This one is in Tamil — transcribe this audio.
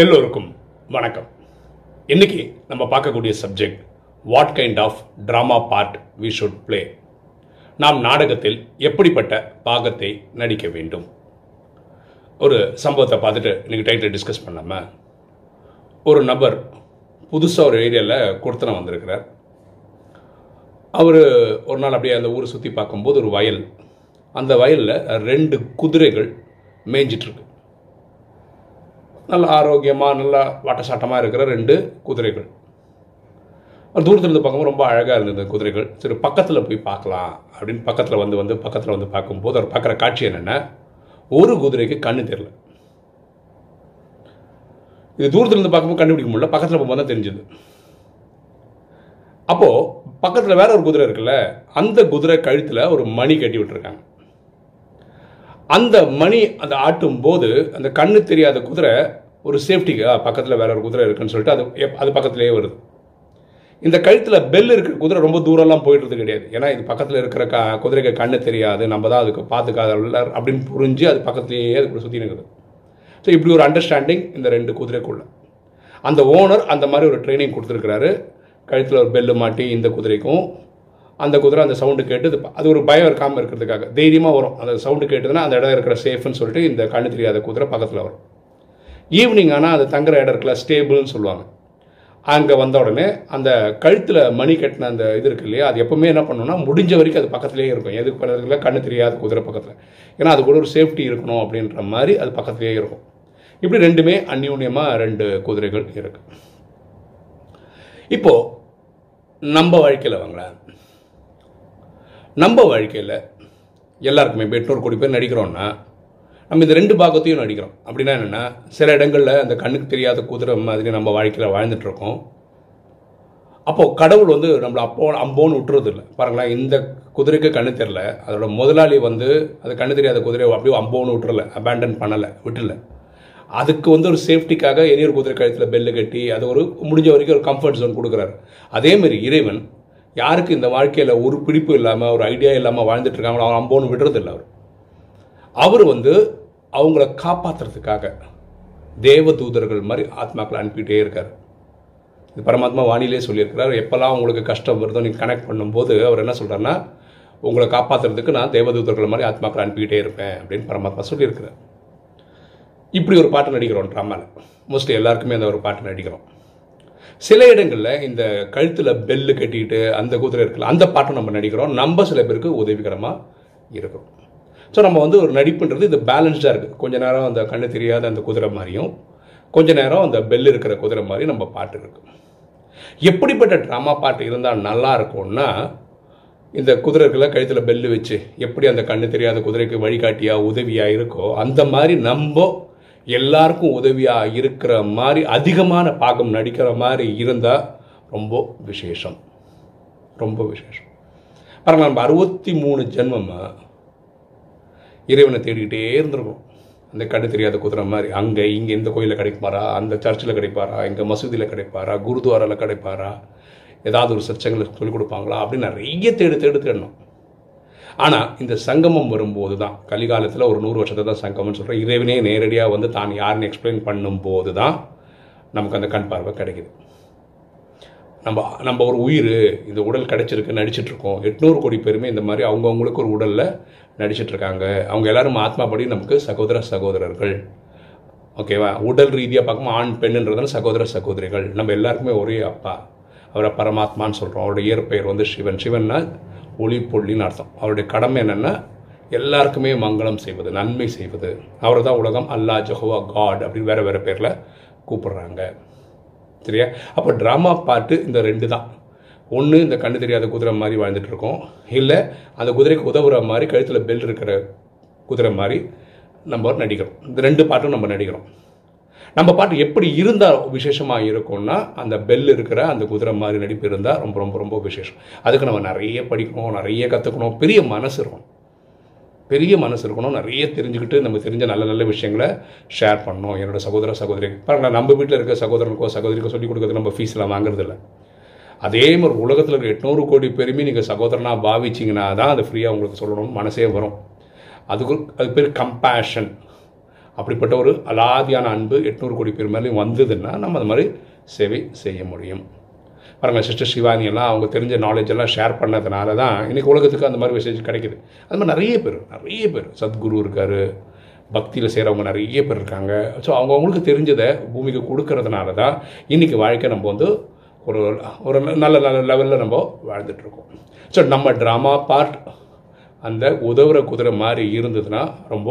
எல்லோருக்கும் வணக்கம். இன்னைக்கு நம்ம பார்க்கக்கூடிய subject what kind of drama part we should play நாம் நாடகத்தில் எப்படிப்பட்ட பாகத்தை நடிக்க வேண்டும்? ஒரு சம்பவத்தை பார்த்துட்டு இன்னைக்கு டைட்டில் டிஸ்கஸ் பண்ணாம ஒரு நபர் புதுசாக ஒரு ஏரியாவில் கொடுத்தனம் வந்திருக்கிறார். அவர் ஒரு நாள் அப்படியே அந்த ஊரை சுற்றி பார்க்கும்போது ஒரு வயல் அந்த வயலில் ரெண்டு குதிரைகள் மேய்ஞ்சிட்ருக்கு நல்ல ஆரோக்கியமாக நல்லா வட்டசாட்டமாக இருக்கிற ரெண்டு குதிரைகள். ஒரு இருந்து பார்க்கும்போது ரொம்ப அழகாக இருந்தது குதிரைகள். சரி பக்கத்தில் போய் பார்க்கலாம் அப்படின்னு பக்கத்தில் வந்து வந்து பக்கத்தில் வந்து பார்க்கும்போது அவர் பார்க்குற காட்சி என்னென்ன ஒரு குதிரைக்கு கண்ணு தெரியல. இது தூரத்துல இருந்து பார்க்கும்போது கண்டுபிடிக்க முடியல பக்கத்தில் போகும்போது தான் தெரிஞ்சுது. அப்போது பக்கத்தில் வேற ஒரு குதிரை இருக்குல்ல அந்த குதிரை கழுத்தில் ஒரு மணி கட்டி விட்டுருக்காங்க. அந்த மணி அந்த ஆட்டும் போது அந்த கண்ணு தெரியாத குதிரை ஒரு சேஃப்டிக்கு பக்கத்தில் வேற ஒரு குதிரை இருக்குன்னு சொல்லிட்டு அது எப்- அது பக்கத்துலேயே வருது. இந்த கழுத்தில் பெல் இருக்கிற குதிரை ரொம்ப தூரம்லாம் போயிடுறது கிடையாது. ஏன்னா இது பக்கத்தில் இருக்கிற க குதிரைக்கு கண்ணு தெரியாது. நம்ம தான் அதுக்கு பார்த்துக்காத அப்படின்னு புரிஞ்சு அது பக்கத்துலேயே அது சுற்றி நிற்குது ஸோ இப்படி ஒரு அண்டர்ஸ்டாண்டிங் இந்த ரெண்டு குதிரைக்குள்ள. அந்த ஓனர் அந்த மாதிரி ஒரு ட்ரைனிங் கொடுத்துருக்கிறாரு. கழுத்தில் ஒரு பெல்லு மாட்டி இந்த குதிரைக்கும் அந்த குதிரை அந்த சவுண்டு கேட்டு அது ஒரு பயம் இருக்காமல் இருக்கிறதுக்காக. தைரியமாக வரும். அந்த சவுண்டு கேட்டதுன்னா அந்த இடம் இருக்கிற சேஃப்னு சொல்லிட்டு இந்த கண்ணு தெரியாத குதிரை பக்கத்தில் வரும். ஈவினிங் ஆனால் அது தங்குற இடம் இருக்கல ஸ்டேபிள்னு சொல்லுவாங்க. அங்கே வந்த உடனே அந்த கழுத்தில் மணி கட்டின அந்த இது இருக்கு இல்லையா அது எப்போவுமே என்ன பண்ணணும்னா முடிஞ்ச வரைக்கும் அது பக்கத்துலேயே இருக்கும். எதுக்கு பண்ணுறதுல கண்ணு தெரியாத குதிரை பக்கத்தில். ஏன்னா அது கூட ஒரு சேஃப்டி இருக்கணும் அப்படின்ற மாதிரி அது பக்கத்துலேயே இருக்கும். இப்படி ரெண்டுமே அந்யூன்யமாக ரெண்டு குதிரைகள் இருக்கு. இப்போது நம்ம வாழ்க்கையில் வாங்களேன். நம்ம வாழ்க்கையில் எல்லாருக்குமே இப்போ எட்நூறு கோடி பேர் நடிக்கிறோன்னா நம்ம இந்த ரெண்டு பாகத்தையும் நடிக்கிறோம். அப்படின்னா என்னென்னா சில இடங்களில் அந்த கண்ணுக்கு தெரியாத குதிரை மாதிரி நம்ம வாழ்க்கையில் வாழ்ந்துட்டு இருக்கோம். அப்போது கடவுள் வந்து நம்மளை அப்போ அம்போன்னு விட்டுறது இல்லை பாருங்களேன் இந்த குதிரைக்கு கண்ணு தெரில அதோட முதலாளி வந்து அது கண்ணு தெரியாத குதிரையை அப்படியே அம்போன்னு விட்டுறல அபேண்டன் பண்ணலை விட்டுல. அதுக்கு வந்து ஒரு சேஃப்டிக்காக இனியொரு குதிரை கழுத்தில் பெல்லு கட்டி அது ஒரு முடிஞ்ச வரைக்கும் ஒரு கம்ஃபர்ட் ஜோன் கொடுக்குறாரு. அதேமாரி இறைவன் யாருக்கு இந்த வாழ்க்கையில் ஒரு பிடிப்பு இல்லாமல் ஒரு ஐடியா இல்லாமல் வாழ்ந்துட்டு இருக்காங்களோ அவன் அம்போன்னு விடுறதில்லை அவர். அவர் வந்து அவங்கள காப்பாற்றுறதுக்காக தேவ தூதர்கள் மாதிரி ஆத்மாக்களை அனுப்பிட்டே இருக்கார். இது பரமாத்மா வானிலே சொல்லியிருக்கிறார் எப்போல்லாம் உங்களுக்கு கஷ்டம் வருதோ நீங்கள் கனெக்ட் பண்ணும்போது அவர் என்ன சொல்கிறாருன்னா உங்களை காப்பாற்றுறதுக்கு நான் தேவதூதர்கள் மாதிரி ஆத்மாக்களை அனுப்பிக்கிட்டே இருப்பேன் அப்படின்னு பரமாத்மா சொல்லியிருக்கிறார். இப்படி ஒரு பாட்டு நடிக்கிறோம் ட்ராமாவில் மோஸ்ட்லி எல்லாருக்குமே அந்த ஒரு பாட்டு நடிக்கிறோம். சில இடங்களில் இந்த கழுத்தில் பெல்லு கட்டிட்டு அந்த குதிரை இருக்குல்ல அந்த பாட்டை நம்ம நடிக்கிறோம். நம்ம சில பேருக்கு உதவிகரமாக இருக்கிறோம் ஸோ நம்ம வந்து ஒரு நடிப்புன்றது இது பேலன்ஸ்டாக இருக்குது கொஞ்ச நேரம் அந்த கண்ணு தெரியாத அந்த குதிரை மாதிரியும் கொஞ்ச நேரம் அந்த பெல் இருக்கிற குதிரை மாதிரி நம்ம பாட்டு இருக்கும். எப்படிப்பட்ட ட்ராமா பாட்டு இருந்தால் நல்லா இருக்கும்னா இந்த குதிரைக்குள்ள கழுத்தில் பெல்லு வச்சு எப்படி அந்த கண்ணு தெரியாத குதிரைக்கு வழிகாட்டியாக உதவியாக இருக்கோ அந்த மாதிரி நம்ம எல்லாருக்கும் உதவியாக இருக்கிற மாதிரி அதிகமான பாகம் நடிக்கிற மாதிரி இருந்தால் ரொம்ப விசேஷம். ரொம்ப விசேஷம். பாருங்கள் நம்ம அறுபத்தி மூணு ஜென்மமா இறைவனை தேடிக்கிட்டே இருந்திருக்கோம். அந்த கண்ணு தெரியாத குதிரை மாதிரி. அங்கே இங்கே இந்த கோயிலில் கிடைப்பாரா? அந்த சர்ச்சில் கிடைப்பாரா? இங்கே மசூதியில் கிடைப்பாரா? குருத்வாராவில் கிடைப்பாரா? ஏதாவது ஒரு சச்சங்களை சொல்லிக் கொடுப்பாங்களா? அப்படின்னு நிறைய தேடு தேடு தேடணும். ஆனால் இந்த சங்கமம் வரும்போது தான் கலிகாலத்தில் ஒரு நூறு வருஷத்தை தான் சங்கமம்னு சொல்கிறேன் இறைவனே நேரடியாக வந்து தான் யாருன்னு எக்ஸ்பிளைன் பண்ணும்போது தான் நமக்கு அந்த கண் பார்வை கிடைக்குது. நம்ம நம்ம ஒரு உயிர் இந்த உடல் கிடச்சிருக்கு நடிச்சிட்ருக்கோம். எட்நூறு கோடி பேருமே இந்த மாதிரி அவங்கவுங்களுக்கு ஒரு உடலில் நடிச்சிட்ருக்காங்க. அவங்க எல்லாரும் ஆத்மாபடி நமக்கு சகோதர சகோதரர்கள். ஓகேவா? உடல் ரீதியாக பார்க்கும்போது ஆண் பெண்ணுன்றதால சகோதர சகோதரிகள். நம்ம எல்லாருக்குமே ஒரே அப்பா. அவரை பரமாத்மான்னு சொல்கிறோம் அவருடைய இயற்பெயர் வந்து சிவன். சிவன்னா ஒளி பொள்ளின்னு அர்த்தம். அவருடைய கடமை என்னென்னா எல்லாருக்குமே மங்களம் செய்வது நன்மை செய்வது. அவர் தான் உலகம் அல்லாஹ் ஜஹோவா காட் அப்படின்னு வேறு வேறு பேரில் கூப்பிடுறாங்க. சரியா? அப்போ ட்ராமா பாட்டு இந்த ரெண்டு தான். ஒன்று இந்த கண்ணு தெரியாத குதிரை மாதிரி வாழ்ந்துட்டு இருக்கோம். இல்லை அந்த குதிரைக்கு உதவுற மாதிரி கழுத்தில் பெல் இருக்கிற குதிரை மாதிரி நம்ம நடிக்கிறோம். இந்த ரெண்டு பாட்டும் நம்ம நடிக்கிறோம். நம்ம பாட்டு எப்படி இருந்தால் விசேஷமாக இருக்கும்னா அந்த பெல் இருக்கிற அந்த குதிரை மாதிரி நடிப்பு இருந்தால் ரொம்ப ரொம்ப ரொம்ப விசேஷம். அதுக்கு நம்ம நிறைய படிக்கணும் நிறைய கற்றுக்கணும் பெரிய மனசு இருக்கணும். பெரிய மனசு இருக்கணும். நிறைய தெரிஞ்சுக்கிட்டு நம்ம தெரிஞ்ச நல்ல நல்ல விஷயங்களை ஷேர் பண்ணணும். என்னோட சகோதர சகோதரி. பாருங்களேன் நம்ம வீட்டில் இருக்க சகோதரனுக்கோ சகோதரிக்கோ சொல்லிக் கொடுக்கறது நம்ம ஃபீஸ்லாம் வாங்குறது இல்லை அதே மாதிரி உலகத்தில் இருக்க எட்நூறு கோடி பேருமே நீங்கள் சகோதரனாக பாவிச்சிங்கன்னா தான் அது ஃப்ரீயாக உங்களுக்கு சொல்லணும்னு மனசே வரும். அதுக்கு அது பேர் கம்பேஷன் அப்படிப்பட்ட ஒரு அலாதியான அன்பு எட்நூறு கோடி பேர் மேலேயும் வந்ததுன்னா நம்ம அது மாதிரி சேவை செய்ய முடியும். பாருங்கள் சிஸ்டர் சிவானி எல்லாம் அவங்க தெரிஞ்ச நாலேஜ் எல்லாம் ஷேர் பண்ணதுனால தான் இன்றைக்கி உலகத்துக்கு அந்த மாதிரி மெசேஜ் கிடைக்குது. அது மாதிரி நிறைய பேர் நிறைய பேர் சத்குரு இருக்கார் பக்தியில் செய்கிறவங்க நிறைய பேர் இருக்காங்க. ஸோ அவங்கவுங்களுக்கு தெரிஞ்சதை பூமிக்கு கொடுக்கறதுனால தான் இன்றைக்கி வாழ்க்கை நம்ம வந்து ஒரு ஒரு நல்ல நல்ல லெவலில் நம்ம வாழ்ந்துட்டுருக்கோம் ஸோ நம்ம ட்ராமா பார்ட் அந்த உதவுற குதிரை மாதிரி இருந்ததுன்னா ரொம்ப